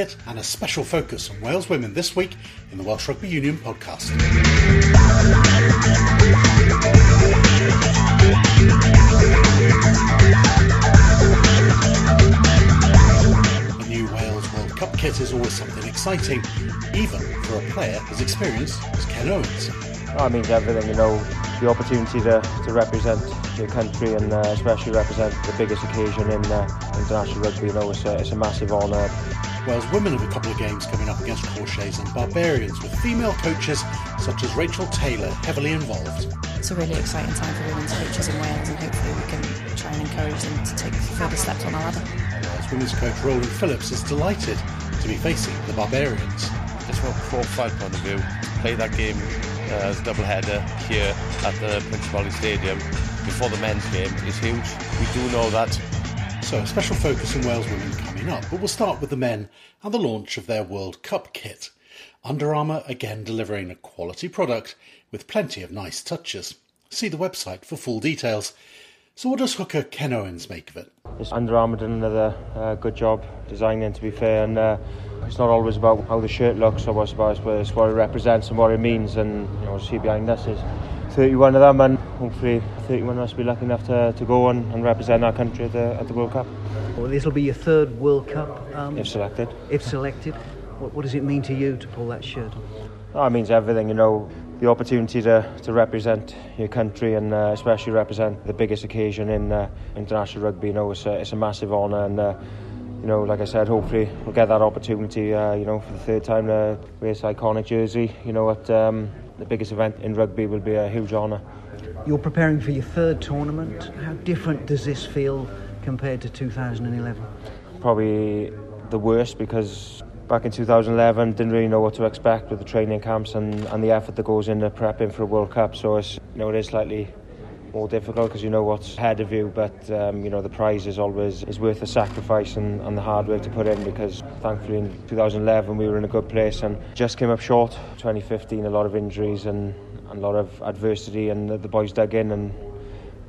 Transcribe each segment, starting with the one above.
And a special focus on Wales women this week in the Welsh Rugby Union podcast. A new Wales World Cup kit is always something exciting, even for a player as experienced as Ken Owens. Oh, it means everything, you know, the opportunity to, to represent your country and uh, especially represent the biggest occasion in uh, international rugby, you know, it's a, it's a massive honour. Wales women have a couple of games coming up against Crawshays and Barbarians with female coaches such as Rachel Taylor heavily involved. It's a really exciting time for women's coaches in Wales and hopefully we can try and encourage them to take further steps on the ladder. Wales women's coach Rowland Phillips is delighted to be facing the Barbarians. Just from a profile point of view, play that game uh, as a double header here at the Principality Stadium before the men's game is huge. We do know that. So a special focus on Wales women coming up, but we'll start with the men and the launch of their World Cup kit. Under Armour again delivering a quality product with plenty of nice touches. See the website for full details. So what does hooker Ken Owens make of it? It's Under Armour done another uh, good job designing, to be fair, and uh, it's not always about how the shirt looks or about, but it's what it represents and what it means. And you know, see behind us is 31 of them, and hopefully 31 of us will be lucky enough to, to go on and represent our country at the, at the World Cup. Well, this will be your third World Cup. Um, If selected. If selected, what, what does it mean to you to pull that shirt on? Oh, it means everything, you know, the opportunity to, to represent your country and uh, especially represent the biggest occasion in uh, international rugby, you know, it's a, it's a massive honour and, uh, you know, like I said, hopefully we'll get that opportunity, uh, you know, for the third time to wear this iconic jersey, you know, at um, the biggest event in rugby will be a huge honour. You're preparing for your third tournament. How different does this feel compared to 2011? Probably the worst because back in 2011 didn't really know what to expect with the training camps and, and the effort that goes into prepping for a World Cup so it's you know it is slightly more difficult because you know what's ahead of you but um, you know the prize is always is worth the sacrifice and, and the hard work to put in because thankfully in 2011 we were in a good place and just came up short. 2015 a lot of injuries and, and a lot of adversity and the, the boys dug in and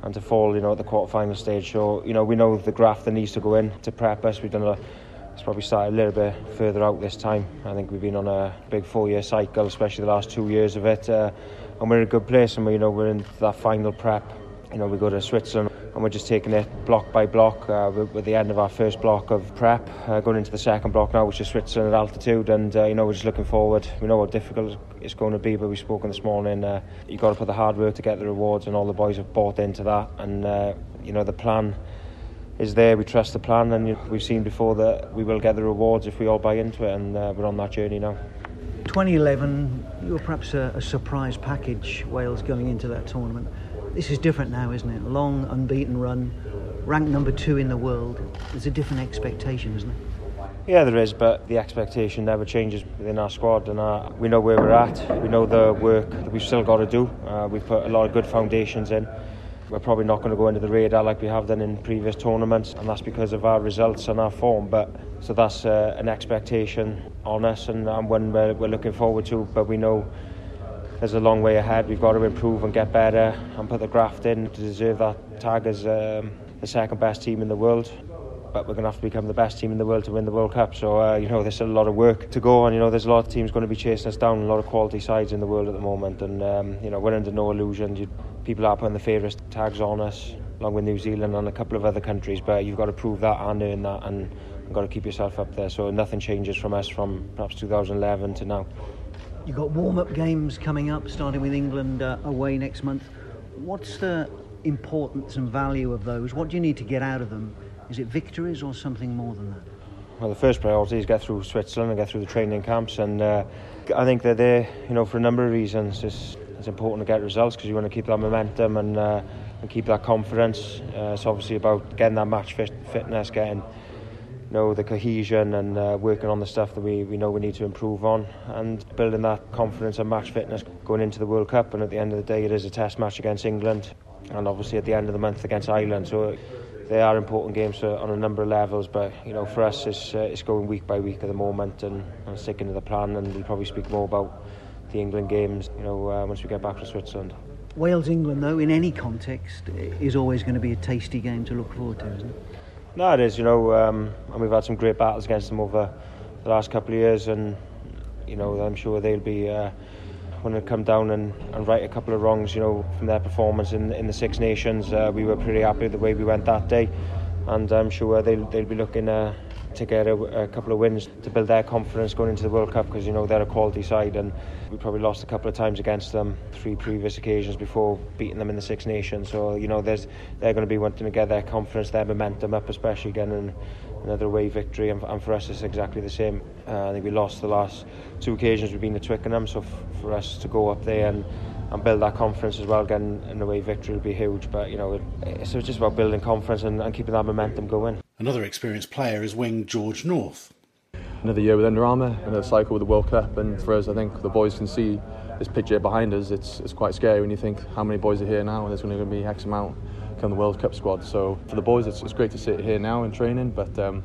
and to fall you know at the quarter final stage. So you know we know the graft that needs to go in to prep us. We've done a it's probably started a little bit further out this time. I think we've been on a big four-year cycle, especially the last two years of it, uh, and we're in a good place and we, you know we're in that final prep you know we go to Switzerland and we're just taking it block by block uh, we're, we're the end of our first block of prep uh, going into the second block now which is Switzerland at altitude and uh, you know we're just looking forward we know how difficult it's going to be but we've spoken this morning uh, you've got to put the hard work to get the rewards and all the boys have bought into that and uh, you know the plan is there. We trust the plan, and we've seen before that we will get the rewards if we all buy into it, and uh, we're on that journey now. 2011, you were perhaps a, a surprise package, Wales going into that tournament. This is different now, isn't it? Long, unbeaten run, ranked number two in the world. There's a different expectation, isn't there? Yeah, there is, but the expectation never changes within our squad, and our, we know where we're at. We know the work that we've still got to do. Uh, we've put a lot of good foundations in. We're probably not going to go into the radar like we have done in previous tournaments, and that's because of our results and our form. But so that's uh, an expectation on us, and, and one we're, we're looking forward to. But we know there's a long way ahead. We've got to improve and get better, and put the graft in to deserve that tag as um, the second best team in the world but we're going to have to become the best team in the world to win the World Cup. So, uh, you know, there's still a lot of work to go on. You know, there's a lot of teams going to be chasing us down, a lot of quality sides in the world at the moment. And, um, you know, we're under no illusions. You, people are putting the favourites tags on us, along with New Zealand and a couple of other countries. But you've got to prove that and earn that and you've got to keep yourself up there. So nothing changes from us from perhaps 2011 to now. You've got warm-up games coming up, starting with England uh, away next month. What's the importance and value of those? What do you need to get out of them? Is it victories or something more than that? Well, the first priority is get through Switzerland and get through the training camps, and uh, I think they're there, you know, for a number of reasons. It's, it's important to get results because you want to keep that momentum and, uh, and keep that confidence. Uh, it's obviously about getting that match fit, fitness, getting you know the cohesion and uh, working on the stuff that we, we know we need to improve on and building that confidence and match fitness going into the World Cup and at the end of the day it is a test match against England and obviously at the end of the month against Ireland so they are important games for, on a number of levels but you know for us it's, uh, it's going week by week at the moment and, and sticking to the plan and we'll probably speak more about the England games you know uh, once we get back to Switzerland Wales England though in any context is always going to be a tasty game to look forward to isn't it No, it is, you know, um, and we've had some great battles against them over the last couple of years, and you know I'm sure they'll be. Uh, when they come down and, and right a couple of wrongs, you know, from their performance in in the Six Nations, uh, we were pretty happy with the way we went that day, and I'm sure they'll they'll be looking uh, to get a, a, couple of wins to build their confidence going into the World Cup because you know they're a quality side and we probably lost a couple of times against them three previous occasions before beating them in the Six Nations. So you know there's they're going to be wanting to get their confidence their momentum up especially getting another away victory and, and for us it's exactly the same uh, I think we lost the last two occasions we've been to Twickenham so f- for us to go up there and and build that confidence as well. Getting an away victory will be huge, but you know, it, it's just about building confidence and, and keeping that momentum going. Another experienced player is wing George North. Another year with Under Armour, another cycle with the World Cup, and for us, I think the boys can see this picture behind us. It's, it's quite scary when you think how many boys are here now, and there's only going to be X amount come the World Cup squad. So for the boys, it's, it's great to sit here now in training, but um,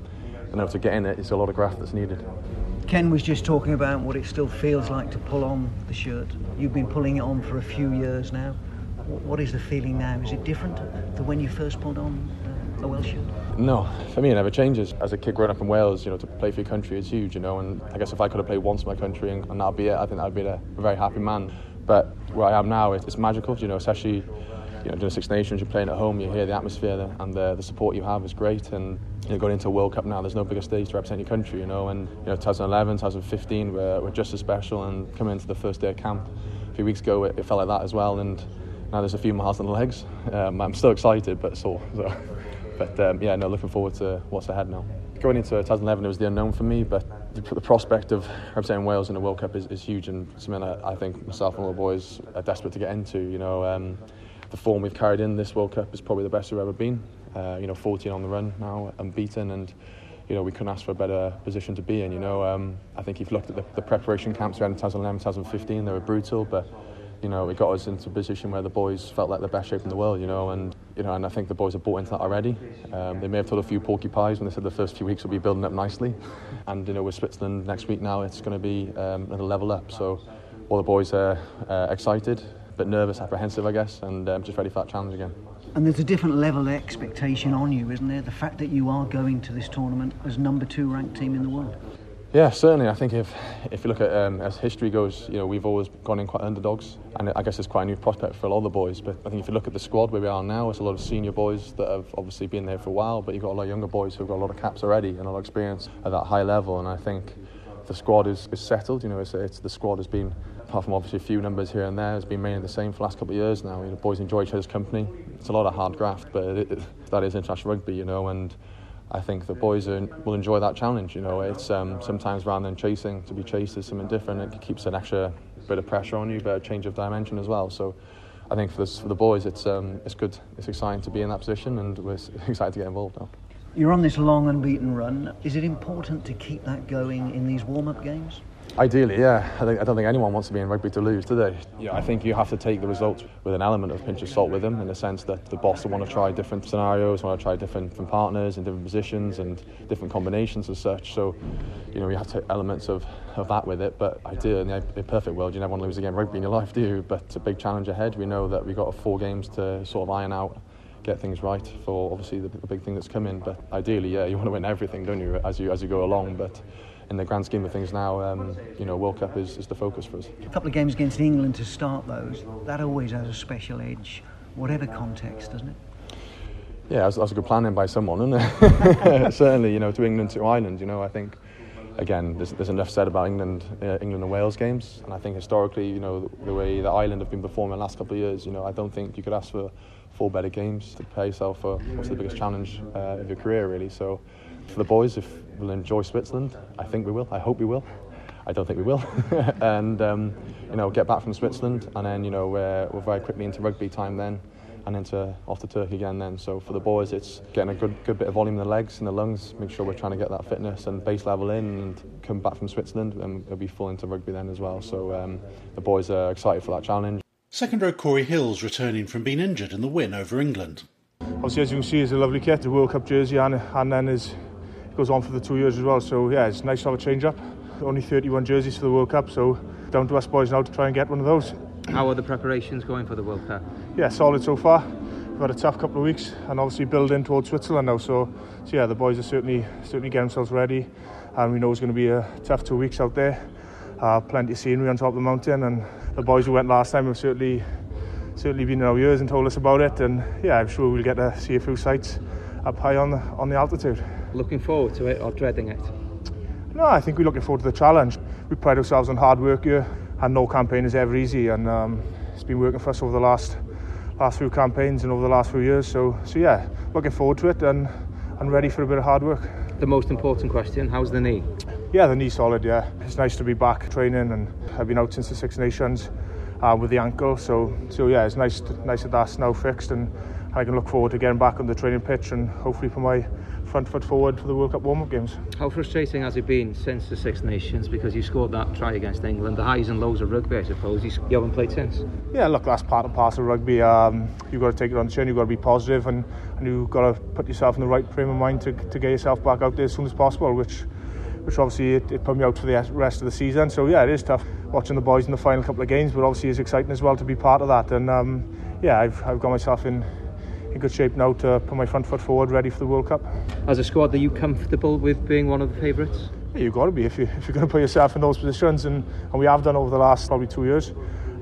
I know to get in it, it's a lot of graft that's needed. Ken was just talking about what it still feels like to pull on the shirt. You've been pulling it on for a few years now. What is the feeling now? Is it different to when you first pulled on uh, a Welsh shirt? No, for me it never changes. As a kid growing up in Wales, you know, to play for your country is huge, you know, and I guess if I could have played once in my country and, and that'd be it, I think I'd be a, a very happy man. But where I am now, it's, it's magical, you know, especially you know, doing Six Nations, you're playing at home, you hear the atmosphere and the, the support you have is great. And you know, going into a World Cup now, there's no bigger stage to represent your country, you know. And you know, 2011, 2015 were, were just as special. And coming into the first day of camp a few weeks ago, it, it felt like that as well. And now there's a few miles on the legs. Um, I'm still excited, but sore. So. But um, yeah, no, looking forward to what's ahead now. Going into 2011, it was the unknown for me, but the, prospect of representing Wales in the World Cup is, is huge and something that I think myself and all the boys are desperate to get into. You know, um, the form we've carried in this World Cup is probably the best we've ever been. Uh, you know, 14 on the run now, unbeaten, and you know we couldn't ask for a better position to be in. You know, um, I think if you looked at the, the preparation camps in 2011, 2015, they were brutal, but you know, it got us into a position where the boys felt like the best shape in the world, you know, and you know, and I think the boys have bought into that already. Um, they may have told a few porcupines when they said the first few weeks will be building up nicely, and you know, with Switzerland next week now, it's going to be um, another level up. So, all the boys are uh, excited bit nervous, apprehensive, I guess, and um, just ready for that challenge again. And there's a different level of expectation on you, isn't there? The fact that you are going to this tournament as number two ranked team in the world. Yeah, certainly. I think if if you look at um, as history goes, you know we've always gone in quite underdogs, and I guess it's quite a new prospect for a lot of the boys. But I think if you look at the squad where we are now, it's a lot of senior boys that have obviously been there for a while, but you've got a lot of younger boys who've got a lot of caps already and a lot of experience at that high level. And I think the squad is, is settled. You know, it's, it's the squad has been apart from obviously a few numbers here and there, has been mainly the same for the last couple of years now. You know, boys enjoy each other's company. It's a lot of hard graft, but it, it, that is international rugby, you know, and I think the boys are, will enjoy that challenge. You know, it's um, sometimes rather than chasing, to be chased is something different. It keeps an extra bit of pressure on you, but a change of dimension as well. So. I think for, this, for the boys, it's um, it's good, it's exciting to be in that position, and we're excited to get involved now. You're on this long unbeaten run. Is it important to keep that going in these warm-up games? Ideally, yeah. I, think, I, don't think anyone wants to be in rugby to lose, do they? Yeah, I think you have to take the results with an element of pinch of salt with them, in the sense that the boss will want to try different scenarios, want to try different, partners and different positions and different combinations as such. So, you know, you have to take elements of, of that with it. But ideally, in a perfect world, you never want to lose a game of rugby in your life, do you? But a big challenge ahead. We know that we've got four games to sort of iron out get things right for obviously the, the big thing that's coming. But ideally, yeah, you want to win everything, don't you, as you as you go along. But in the grand scheme of things now, um, you know, World Cup is, is the focus for us. A couple of games against England to start those, that always has a special edge, whatever context, doesn't it? Yeah, that's, that's a good planning by someone, isn't it? Certainly, you know, to England, to Ireland, you know, I think, again, there's, there's enough said about England, uh, England and Wales games, and I think historically, you know, the, the way that Ireland have been performing the last couple of years, you know, I don't think you could ask for four better games to prepare yourself for what's the biggest challenge uh, of your career, really. So, for the boys, if we'll enjoy Switzerland, I think we will. I hope we will. I don't think we will. and um, you know, get back from Switzerland, and then you know we're, we're very quickly into rugby time then, and into off to Turkey again then. So for the boys, it's getting a good good bit of volume in the legs and the lungs. Make sure we're trying to get that fitness and base level in, and come back from Switzerland, and we'll be full into rugby then as well. So um, the boys are excited for that challenge. Second row Cory Hill returning from being injured in the win over England. Obviously, as you can see, he's a lovely kit, the World Cup jersey, and, and then is goes on for the two years as well. So yeah, it's nice to have a change up. Only 31 jerseys for the World Cup, so down to us boys now to try and get one of those. How are the preparations going for the World Cup? Yeah, solid so far. we've had a tough couple of weeks and obviously build building towards Switzerland now. So, so yeah, the boys are certainly certainly getting themselves ready, and we know it's going to be a tough two weeks out there. Uh, plenty of scenery on top of the mountain, and the boys who went last time have certainly certainly been in our ears and told us about it. And yeah, I'm sure we'll get to see a few sights up high on the on the altitude. Looking forward to it or dreading it? No, I think we're looking forward to the challenge. We pride ourselves on hard work here, and no campaign is ever easy. And um, it's been working for us over the last last few campaigns and over the last few years. So, so yeah, looking forward to it and and ready for a bit of hard work. The most important question: How's the knee? Yeah, the knee's solid. Yeah, it's nice to be back training, and I've been out since the Six Nations uh, with the ankle. So, so yeah, it's nice, to, nice that that's now fixed, and I can look forward to getting back on the training pitch and hopefully for my front foot forward for the World Cup warm-up games. How frustrating has it been since the Six Nations? Because you scored that try against England, the highs and lows of rugby, I suppose. You, you haven't played since. Yeah, look, that's part and parcel of rugby. Um, you've got to take it on the chin. You've got to be positive, and, and you've got to put yourself in the right frame of mind to, to get yourself back out there as soon as possible, which which obviously it, it put me out for the rest of the season. So yeah, it is tough watching the boys in the final couple of games, but obviously it's exciting as well to be part of that. And um, yeah, I've, I've got myself in in good shape now to put my front foot forward, ready for the World Cup. As a squad, are you comfortable with being one of the favourites? Yeah, you've got to be if, you, if you're going to put yourself in those positions, and, and we have done over the last probably two years.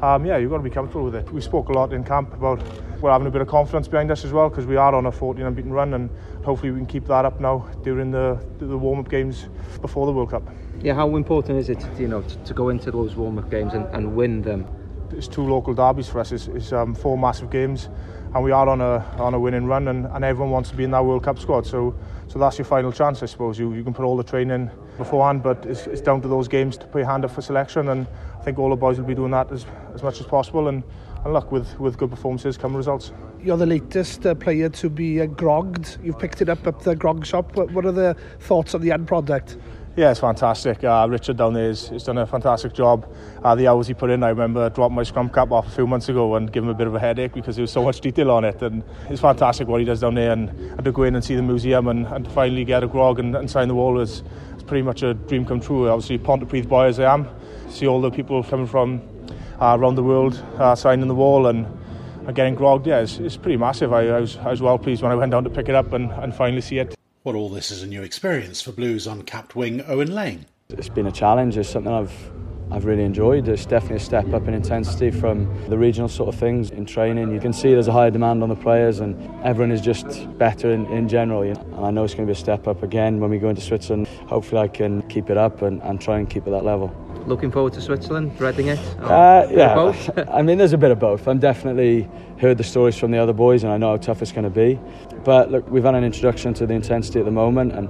Um, yeah, you've got to be comfortable with it. We spoke a lot in camp about we're having a bit of confidence behind us as well because we are on a 14 unbeaten run and hopefully we can keep that up now during the, the warm-up games before the World Cup. Yeah, how important is it, you know, to, to go into those warm-up games and, and win them? It's two local derbies for us. It's, it's um, four massive games, and we are on a on a winning run, and, and everyone wants to be in that World Cup squad. So so that's your final chance, I suppose. You you can put all the training beforehand, but it's, it's down to those games to put your hand up for selection, and I think all the boys will be doing that as, as much as possible. And and look, with, with good performances come results. You're the latest uh, player to be uh, grogged. You've picked it up at the grog shop. What, what are the thoughts on the end product? Yeah, it's fantastic. Uh, Richard down there has, has done a fantastic job. Uh, the hours he put in, I remember dropping my scrum cap off a few months ago and giving him a bit of a headache because there was so much detail on it. And it's fantastic what he does down there. And, and to go in and see the museum and, and finally get a grog and, and sign the wall was, was pretty much a dream come true. Obviously, Pontypridd boy as I am, see all the people coming from uh, around the world uh, signing the wall and, and getting grogged. Yeah, it's, it's pretty massive. I, I, was, I was well pleased when I went down to pick it up and, and finally see it. Well, all this is a new experience for Blues uncapped wing Owen Lane. It's been a challenge. It's something I've I've really enjoyed. It's definitely a step up in intensity from the regional sort of things in training. You can see there's a higher demand on the players, and everyone is just better in, in general. You know? And I know it's going to be a step up again when we go into Switzerland. Hopefully, I can keep it up and, and try and keep at that level. Looking forward to Switzerland, dreading it? Uh, yeah, both. I mean, there's a bit of both. I'm definitely heard the stories from the other boys, and I know how tough it's going to be. But look, we've had an introduction to the intensity at the moment, and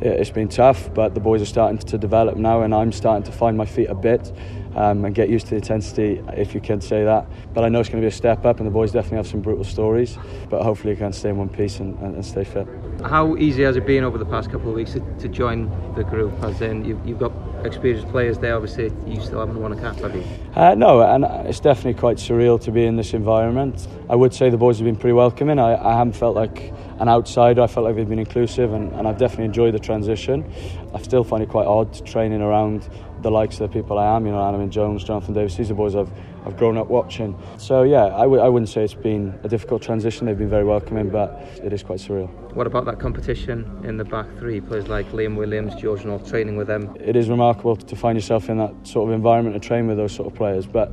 it's been tough. But the boys are starting to develop now, and I'm starting to find my feet a bit um, and get used to the intensity, if you can say that. But I know it's going to be a step up, and the boys definitely have some brutal stories. But hopefully, I can stay in one piece and, and, and stay fit. How easy has it been over the past couple of weeks to, to join the group? As in, you've, you've got experienced players there. Obviously, you still haven't won a cap, have you? Uh, no, and it's definitely quite surreal to be in this environment. I would say the boys have been pretty welcoming. I, I haven't felt like an outsider. I felt like they've been inclusive, and, and I've definitely enjoyed the transition. I still find it quite odd training around the likes of the people I am, you know, Alun Wyn Jones, Jonathan Davies, these are boys I've, I've grown up watching. So, yeah, I w- I wouldn't say it's been a difficult transition. They've been very welcoming, but it is quite surreal. What about that competition in the back three? Players like Liam Williams, George North, training with them? It is remarkable to find yourself in that sort of environment to train with those sort of players, but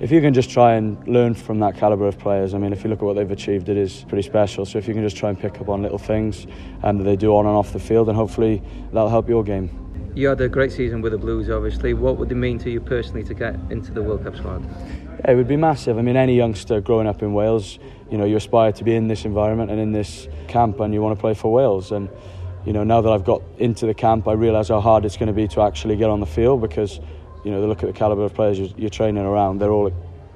if you can just try and learn from that calibre of players, I mean, if you look at what they've achieved, it is pretty special. So if you can just try and pick up on little things um, that they do on and off the field, and hopefully that'll help your game. You had a great season with the Blues, obviously. What would it mean to you personally to get into the World Cup squad? It would be massive. I mean, any youngster growing up in Wales, you know, you aspire to be in this environment and in this camp, and you want to play for Wales. And you know, now that I've got into the camp, I realise how hard it's going to be to actually get on the field because, you know, look at the calibre of players you're training around. They're all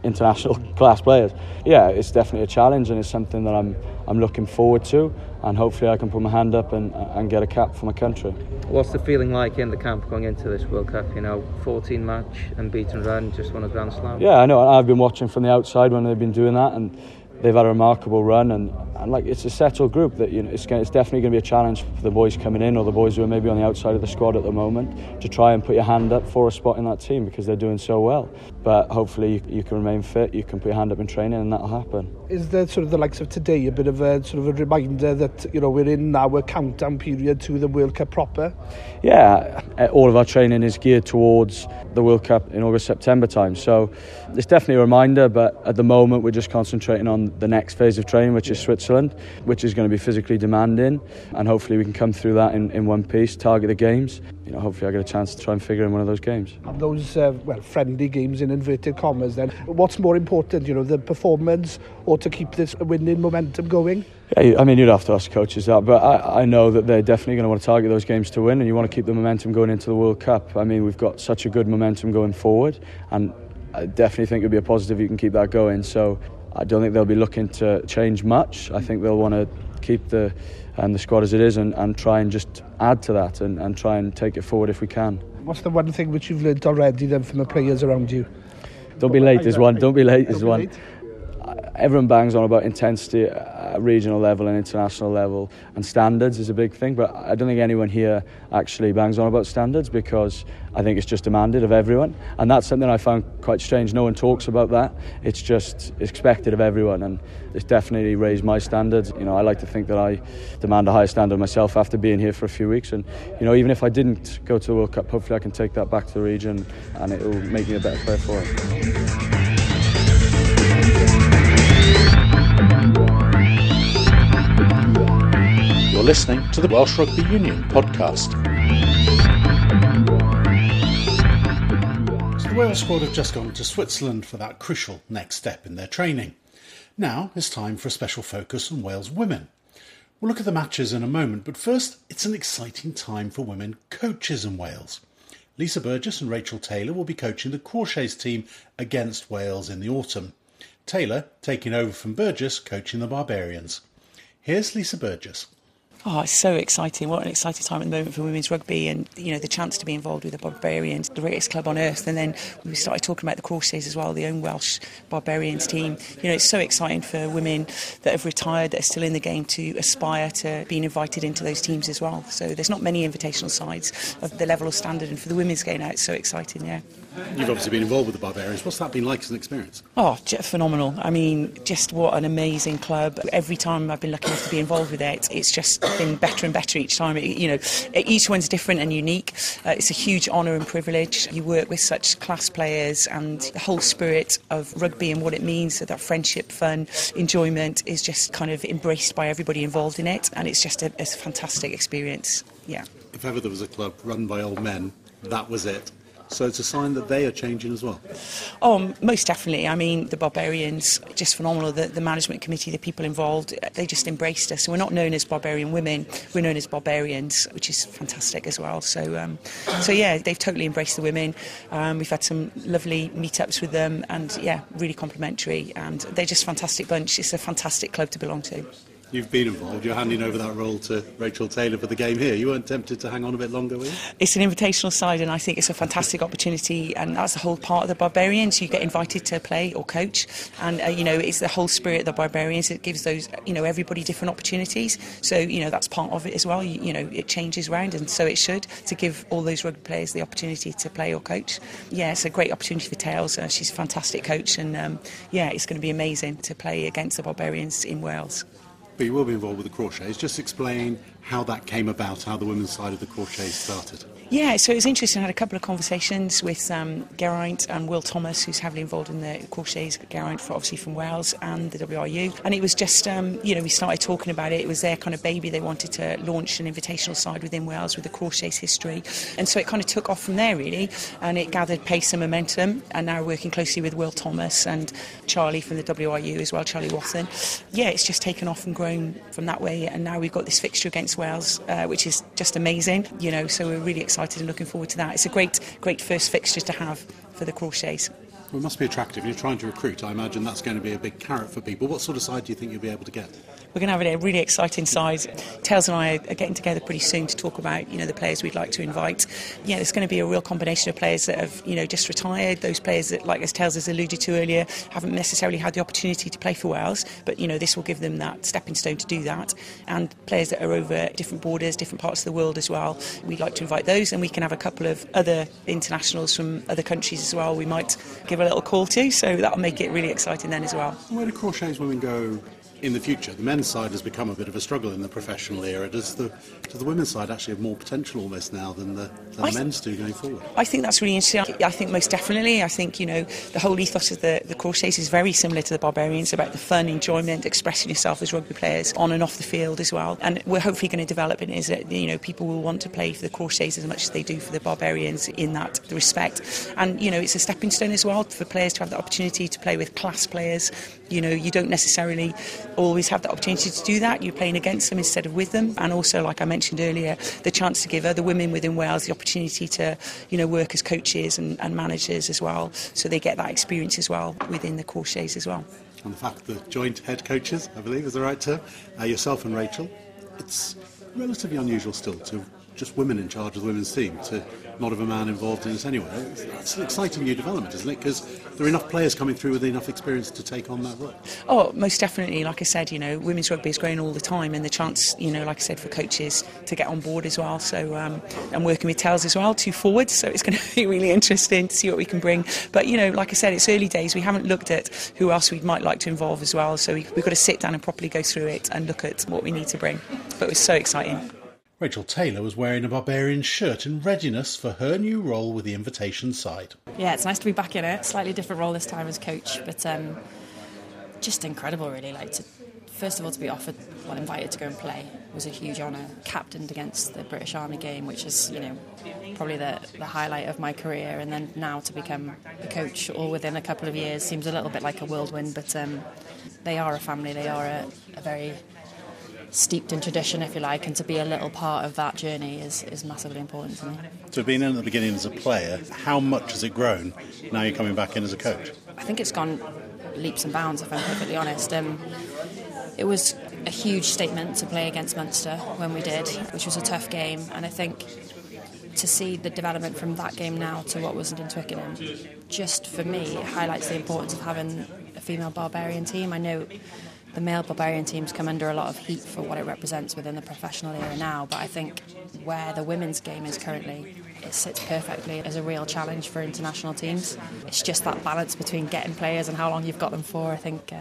international class players. Yeah, it's definitely a challenge and it's something that I'm I'm looking forward to and hopefully I can put my hand up and, and get a cap for my country. What's the feeling like in the camp going into this World Cup? You know, 14 match and beat and run, just won a Grand Slam. Yeah, I know. I've been watching from the outside when they've been doing that and they've had a remarkable run and, and like it's a settled group that you know it's, it's definitely going to be a challenge for the boys coming in or the boys who are maybe on the outside of the squad at the moment to try and put your hand up for a spot in that team because they're doing so well but hopefully you, you can remain fit you can put your hand up in training and that'll happen. Is there sort of the likes of today a bit of a sort of a reminder that you know we're in now a countdown period to the World Cup proper? Yeah uh, all of our training is geared towards the World Cup in August September time. So it's definitely a reminder but at the moment we're just concentrating on the next phase of training which is Switzerland which is going to be physically demanding and hopefully we can come through that in, in one piece target the games you know hopefully I get a chance to try and figure in one of those games and those uh, well friendly games in inverted commas then what's more important you know the performance or to keep this winning momentum going Yeah, I mean, you'd have to ask coaches that, but I, I know that they're definitely going to want to target those games to win, and you want to keep the momentum going into the World Cup. I mean, we've got such a good momentum going forward, and I definitely think it'd be a positive if you can keep that going. So I don't think they'll be looking to change much. I think they'll want to keep the um, the squad as it is and, and try and just add to that and, and try and take it forward if we can. What's the one thing which you've learned already then from the players around you? Don't be late is one. Don't be late is one. Everyone bangs on about intensity at regional level and international level, and standards is a big thing. But I don't think anyone here actually bangs on about standards because I think it's just demanded of everyone, and that's something I found quite strange. No one talks about that. It's just expected of everyone, and it's definitely raised my standards. You know, I like to think that I demand a higher standard myself after being here for a few weeks, and you know, even if I didn't go to the World Cup, hopefully I can take that back to the region, and it will make me a better player for it. Listening to the Welsh Rugby Union podcast. So the Wales squad have just gone to Switzerland for that crucial next step in their training. Now it's time for a special focus on Wales women. We'll look at the matches in a moment, but first, it's an exciting time for women coaches in Wales. Lisa Burgess and Rachel Taylor will be coaching the Crawshays team against Wales in the autumn. Taylor taking over from Burgess coaching the Barbarians. Here's Lisa Burgess. Oh, it's so exciting. What an exciting time at the moment for women's rugby and, you know, the chance to be involved with the Barbarians, the greatest club on earth. And then we started talking about the Crawshays as well, the own Welsh Barbarians team. You know, it's so exciting for women that have retired, that are still in the game to aspire to being invited into those teams as well. So there's not many invitational sides of the level of standard. And for the women's game now, it's so exciting, yeah. You've obviously been involved with the Barbarians. What's that been like as an experience? Oh, phenomenal. I mean, just what an amazing club. Every time I've been lucky enough to be involved with it, it's just been better and better each time. It, you know, each one's different and unique. Uh, it's a huge honour and privilege. You work with such class players and the whole spirit of rugby and what it means, that friendship, fun, enjoyment is just kind of embraced by everybody involved in it. And it's just a, a fantastic experience. Yeah. If ever there was a club run by old men, that was it. So it's a sign that they are changing as well. Oh, most definitely. I mean, the Barbarians, just phenomenal. The, the management committee, the people involved, they just embraced us. We're not known as Barbarian women, we're known as Barbarians, which is fantastic as well. So, um, so yeah, they've totally embraced the women. Um, we've had some lovely meetups with them, and yeah, really complimentary. And they're just fantastic bunch. It's a fantastic club to belong to. You've been involved. You're handing over that role to Rachel Taylor for the game here. You weren't tempted to hang on a bit longer, were you? It's an invitational side, and I think it's a fantastic opportunity. And that's the whole part of the Barbarians. You get invited to play or coach, and uh, you know it's the whole spirit of the Barbarians. It gives those you know everybody different opportunities. So you know that's part of it as well. You, you know it changes around, and so it should to give all those rugby players the opportunity to play or coach. Yeah, it's a great opportunity for Tails. Uh, she's a fantastic coach, and um, yeah, it's going to be amazing to play against the Barbarians in Wales but you will be involved with the Crawshays. Just explain how that came about, how the women's side of the Crawshays started. Yeah, so it was interesting. I had a couple of conversations with um, Geraint and Will Thomas, who's heavily involved in the Crawshays. Geraint, for, obviously from Wales, and the WRU. And it was just, um, you know, we started talking about it. It was their kind of baby. They wanted to launch an invitational side within Wales with the Crawshays history. And so it kind of took off from there, really. And it gathered pace and momentum. And now working closely with Will Thomas and Charlie from the WRU as well, Charlie Wathan. Yeah, it's just taken off and grown from that way. And now we've got this fixture against Wales, uh, which is just amazing, you know, so we're really excited and looking forward to that. It's a great, great first fixture to have for the Crawshays. Well, it must be attractive. You're trying to recruit. I imagine that's going to be a big carrot for people. What sort of side do you think you'll be able to get? We're going to have a really exciting side. Tails and I are getting together pretty soon to talk about you know the players we'd like to invite. Yeah, there's going to be a real combination of players that have you know just retired. Those players that, like as Tails has alluded to earlier, haven't necessarily had the opportunity to play for Wales, but you know this will give them that stepping stone to do that. And players that are over different borders, different parts of the world as well. We'd like to invite those, and we can have a couple of other internationals from other countries as well. We might give a little call to, so that'll make it really exciting then as well. Where do Crawshays women go in the future. The men's side has become a bit of a struggle in the professional era. Does the does the women's side actually have more potential almost now than the, than the men's do going forward? I think that's really interesting. I think most definitely. I think you know the whole ethos of the the Crawshays is very similar to the Barbarians about the fun, enjoyment, expressing yourself as rugby players on and off the field as well. And we're hopefully going to develop it is that you know people will want to play for the Crawshays as much as they do for the Barbarians in that respect. And you know it's a stepping stone as well for players to have the opportunity to play with class players. You know you don't necessarily always have the opportunity to do that. You're playing against them instead of with them. And also, like I mentioned earlier, the chance to give other women within Wales the opportunity to, you know, work as coaches and, and managers as well. So they get that experience as well within the Crawshays as well. And the fact that joint head coaches, I believe is the right term, uh, yourself and Rachel, it's relatively unusual still to just women in charge of the women's team to not have a man involved in it anyway. It's an exciting new development, isn't it? Because there are enough players coming through with enough experience to take on that role. Oh, most definitely. Like I said, you know, women's rugby is growing all the time, and the chance, you know, like I said, for coaches to get on board as well. So um, I'm working with Tails as well, two forwards. So it's going to be really interesting to see what we can bring. But you know, like I said, it's early days. We haven't looked at who else we might like to involve as well. So we, we've got to sit down and properly go through it and look at what we need to bring. But it was so exciting. Rachel Taylor was wearing a Barbarian shirt in readiness for her new role with the invitation side. Yeah, it's nice to be back in it. Slightly different role this time as coach, but um, just incredible, really. Like to, first of all, to be offered, well, invited to go and play was a huge honour. Captained against the British Army game, which is, you know, probably the, the highlight of my career, and then now to become a coach all within a couple of years seems a little bit like a whirlwind. But um, they are a family. They are a, a very steeped in tradition, if you like, and to be a little part of that journey is, is massively important to me. So, being in at the beginning as a player, how much has it grown now you're coming back in as a coach? I think it's gone leaps and bounds, if I'm perfectly honest. Um, it was a huge statement to play against Munster when we did, which was a tough game, and I think to see the development from that game now to what was in Twickenham, just for me, it highlights the importance of having a female barbarian team. I know the male barbarian teams come under a lot of heat for what it represents within the professional era now, but I think where the women's game is currently, it sits perfectly as a real challenge for international teams. It's just that balance between getting players and how long you've got them for. I think. Uh,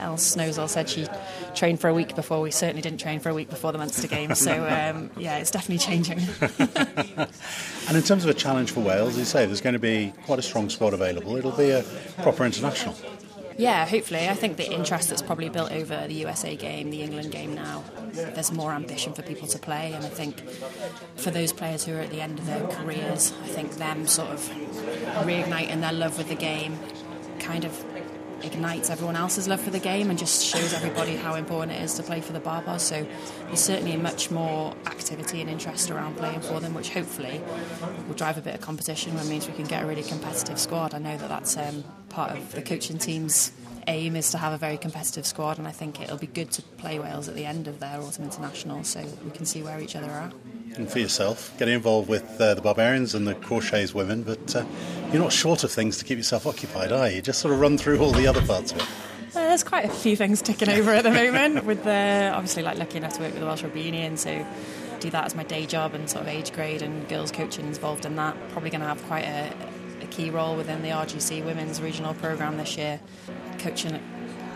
Els Snowsill said she trained for a week before. We certainly didn't train for a week before the Munster game. So, um, yeah, it's definitely changing. and in terms of a challenge for Wales, as you say, there's going to be quite a strong squad available. It'll be a proper international. Yeah, hopefully. I think the interest that's probably built over the USA game, the England game now, there's more ambition for people to play. And I think for those players who are at the end of their careers, I think them sort of reigniting their love with the game kind of ignites everyone else's love for the game and just shows everybody how important it is to play for the Barbars. So there's certainly much more activity and interest around playing for them, which hopefully will drive a bit of competition, which means we can get a really competitive squad. I know that that's um, part of the coaching team's aim is to have a very competitive squad, and I think it'll be good to play Wales at the end of their autumn international so we can see where each other are. For yourself, getting involved with uh, the Barbarians and the Crawshays women, but uh, you're not short of things to keep yourself occupied, are you? Just sort of run through all the other parts of it. Uh, there's quite a few things ticking over at the moment. With the obviously like lucky enough to work with the Welsh Rugby Union, so do that as my day job and sort of age grade and girls coaching involved in that. Probably going to have quite a, a key role within the RGC Women's Regional Programme this year, coaching at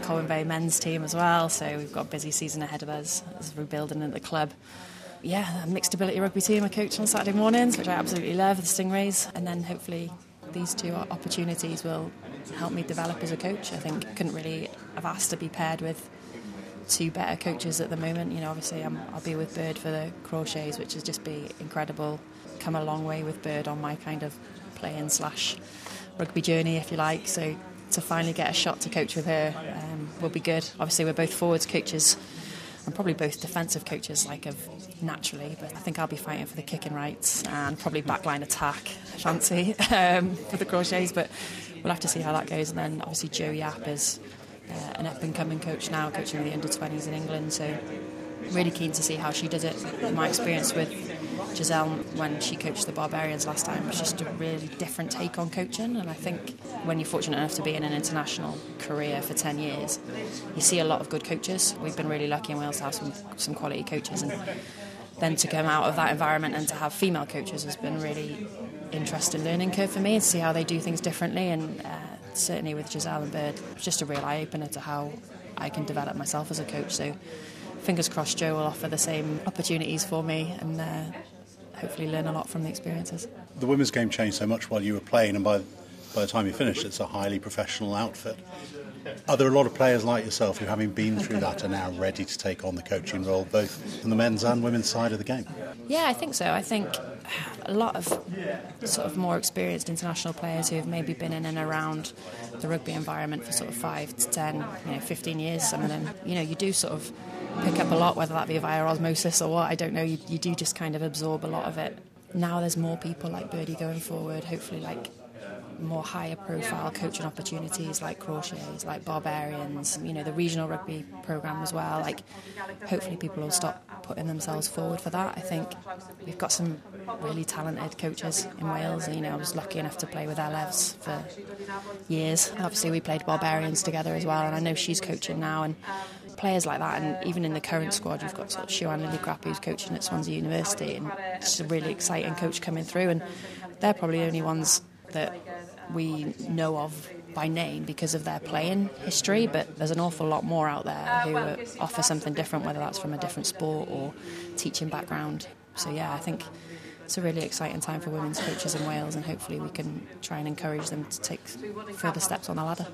Colwyn Bay men's team as well. So we've got a busy season ahead of us as we're building at the club yeah, mixed ability rugby team I coach on Saturday mornings, which I absolutely love, with the Stingrays, and then hopefully these two opportunities will help me develop as a coach. I think couldn't really have asked to be paired with two better coaches at the moment. You know, obviously i will be with Bird for the Crawshays, which has just be incredible. Come a long way with Bird on my kind of playing slash rugby journey, if you like. So to finally get a shot to coach with her um, will be good. Obviously, we're both forwards coaches and probably both defensive coaches like of naturally, but I think I'll be fighting for the kicking rights and probably backline attack, fancy um, for the Crawshays, but we'll have to see how that goes. And then obviously Jo Yapp is uh, an up and coming coach now, coaching the under 20s in England, so really keen to see how she does it. My experience with Giselle when she coached the Barbarians last time was just a really different take on coaching. And I think when you're fortunate enough to be in an international career for 10 years, you see a lot of good coaches. We've been really lucky in Wales to have some, some quality coaches. And then to come out of that environment and to have female coaches has been really interesting learning curve for me and see how they do things differently. And uh, certainly with Giselle and Bird, just a real eye opener to how I can develop myself as a coach. So fingers crossed Jo will offer the same opportunities for me and uh, hopefully learn a lot from the experiences. The women's game changed so much while you were playing, and by by the time you finished, it's a highly professional outfit. Are there a lot of players like yourself who, having been through that, are now ready to take on the coaching role, both on the men's and women's side of the game? Yeah, I think so. I think a lot of sort of more experienced international players who have maybe been in and around the rugby environment for sort of five to ten, you know, 15 years, some of them, you know, you do sort of pick up a lot, whether that be via osmosis or what, I don't know. You, you do just kind of absorb a lot of it. Now there's more people like Birdie going forward, hopefully like more higher profile coaching opportunities like Crawshays, like barbarians, you know, the regional rugby program as well. Like, hopefully, people will stop putting themselves forward for that. I think we've got some really talented coaches in Wales. You know, I was lucky enough to play with Elefs for years. Obviously, we played barbarians together as well, and I know she's coaching now. And players like that, and even in the current squad, you've got sort of Siwan Lillicrap who's coaching at Swansea University, and it's a really exciting coach coming through. And they're probably the only ones that we know of by name because of their playing history, but there's an awful lot more out there who offer something different, whether that's from a different sport or teaching background. So, yeah, I think it's a really exciting time for women's coaches in Wales, and hopefully we can try and encourage them to take further steps on the ladder.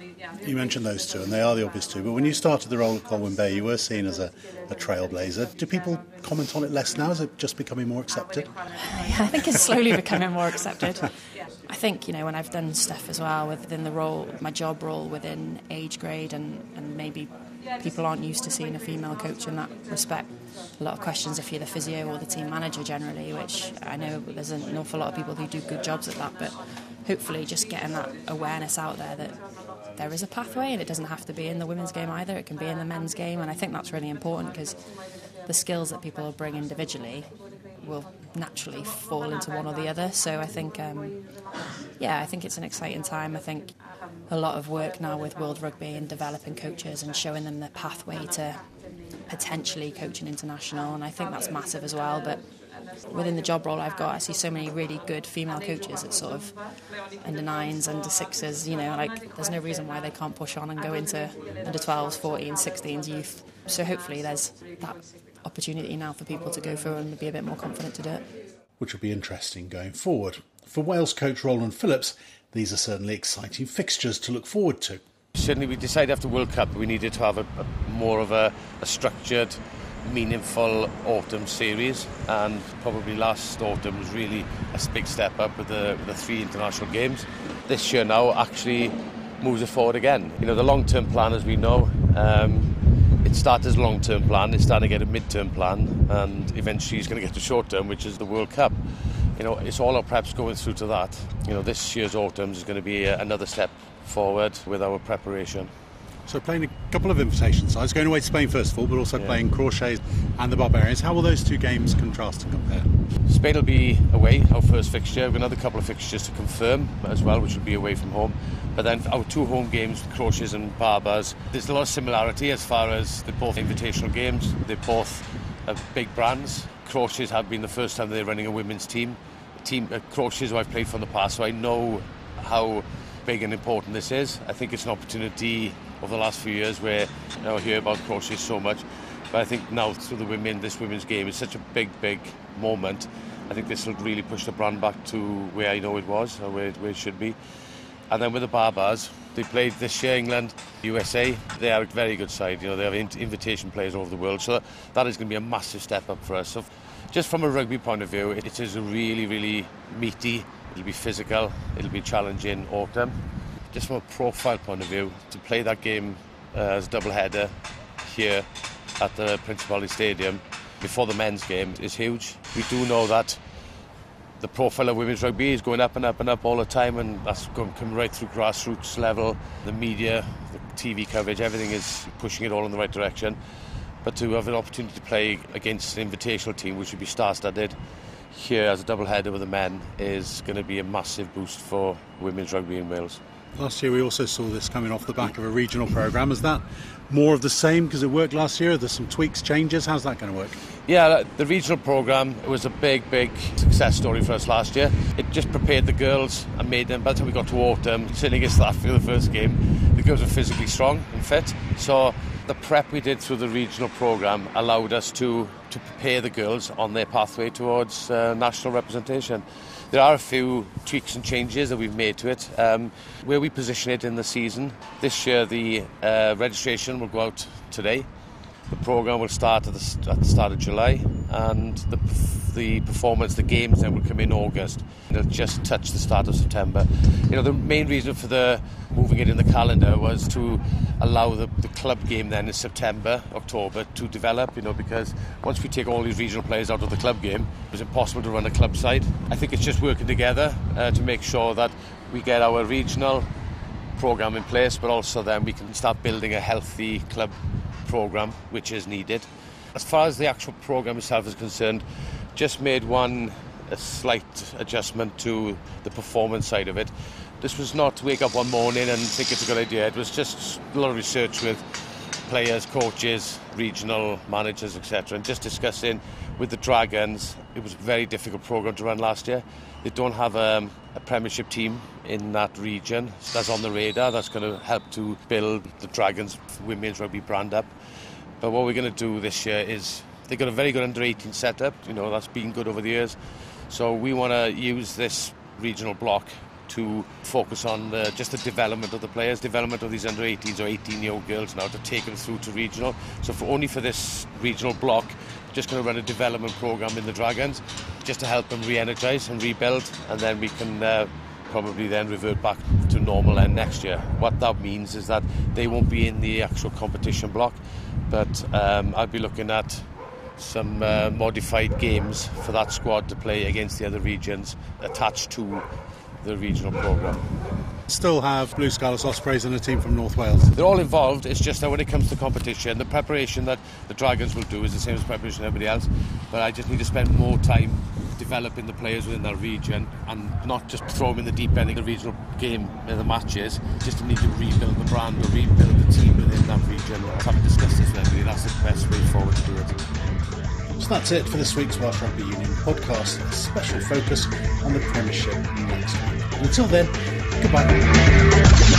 You mentioned those two, and they are the obvious two. But when you started the role at Colwyn Bay, you were seen as a, a trailblazer. Do people comment on it less now? Is it just becoming more accepted? I think it's slowly becoming more accepted. I think, you know, when I've done stuff as well within the role, my job role within age grade, and, and maybe people aren't used to seeing a female coach in that respect. A lot of questions if you're the physio or the team manager generally, which I know there's an awful lot of people who do good jobs at that, but hopefully just getting that awareness out there that there is a pathway and it doesn't have to be in the women's game either, it can be in the men's game, and I think that's really important because the skills that people bring individually will naturally fall into one or the other. So I think, um, yeah, I think it's an exciting time. I think a lot of work now with World Rugby and developing coaches and showing them the pathway to potentially coaching international, and I think that's massive as well. But within the job role I've got, I see so many really good female coaches at sort of under nines, under sixes. You know, like there's no reason why they can't push on and go into under 12s, 14s, 16s youth. So hopefully there's that opportunity now for people to go through and be a bit more confident to do it. Which will be interesting going forward. For Wales coach Rowland Phillips, these are certainly exciting fixtures to look forward to. Certainly, we decided after World Cup we needed to have a, a more of a, a structured, meaningful autumn series, and probably last autumn was really a big step up with the, with the three international games. This year now actually moves it forward again. You know, the long-term plan, as we know, um, it started as a long-term plan, it's starting to get a mid-term plan, and eventually it's going to get to short-term, which is the World Cup. You know, it's all our preps going through to that. You know, this year's autumn is going to be another step forward with our preparation. So playing a couple of invitation sides, going away to Spain first of all, but also yeah. playing Crawshays and the Barbarians. How will those two games contrast and compare? Spain will be away, our first fixture. We've got another couple of fixtures to confirm as well, which will be away from home. But then our two home games, Crawshays and Barbers, there's a lot of similarity as far as they're both invitational games. They're both uh, big brands. Crawshays have been the first time they're running a women's team. Team uh, Crawshays who I've played from the past, so I know how big and important this is. I think it's an opportunity over the last few years where you know, I hear about Crawshays so much. But I think now through the women, this women's game is such a big, big moment. I think this will really push the brand back to where I know it was or where, where it should be. And then with the Barbars, they played this year England, USA. They are a very good side. You know, they have invitation players all over the world. So that is going to be a massive step up for us. So just from a rugby point of view, it is a really, really meaty It'll be physical, it'll be challenging autumn. Just from a profile point of view, to play that game uh, as a double header here at the Principality Stadium before the men's game is huge. We do know that the profile of women's rugby is going up and up and up all the time, and that's going to come right through grassroots level. The media, the TV coverage, everything is pushing it all in the right direction. But to have an opportunity to play against an invitational team, which would be star-studded, here as a double header with the men is going to be a massive boost for women's rugby in Wales. Last year we also saw this coming off the back of a regional programme. Is that more of the same because it worked last year? There's some tweaks, changes. How's that going to work? Yeah, the regional programme was a big, big success story for us last year. It just prepared the girls and made them, by the time we got to autumn, sitting against that for the first game, the girls were physically strong and fit. So the prep we did through the regional programme allowed us to, to prepare the girls on their pathway towards uh, national representation. There are a few tweaks and changes that we've made to it. Um, where we position it in the season, this year the uh, registration will go out today. The programme will start at the, at the start of July and the, the performance, the games then will come in August. It'll just touch the start of September. You know, the main reason for the moving it in the calendar was to allow the, the club game then in September, October to develop, you know, because once we take all these regional players out of the club game, it was impossible to run a club side. I think it's just working together uh, to make sure that we get our regional program in place, but also then we can start building a healthy club program, which is needed. As far as the actual program itself is concerned, just made one slight adjustment to the performance side of it. This was not wake up one morning and think it's a good idea. It was just a lot of research with players, coaches, regional managers, etc., and just discussing with the Dragons. It was a very difficult program to run last year. They don't have um, a Premiership team in that region. That's on the radar. That's going to help to build the Dragons women's rugby brand up. But what we're going to do this year is they've got a very good under 18 setup. You know that's been good over the years. So we want to use this regional block to focus on the, just the development of the players, development of these under 18s or 18 year old girls now to take them through to regional. So for only for this regional block, just going to run a development program in the Dragons just to help them re-energise and rebuild, and then we can. Uh, probably then revert back to normal end next year. What that means is that they won't be in the actual competition block, but um, I'll be looking at some uh, modified games for that squad to play against the other regions attached to the regional programme. Still have Blue Scarlets Ospreys and a team from North Wales. They're all involved. It's just that when it comes to competition, the preparation that the Dragons will do is the same as preparation everybody else. But I just need to spend more time developing the players within that region and not just throw them in the deep end of the regional game in the matches. Just to need to rebuild the brand or rebuild the team within that region. I haven't discussed this with. That's the best way forward to do it. So that's it for this week's Welsh Rugby Union podcast. A special focus on the Premiership next week. And until then, goodbye.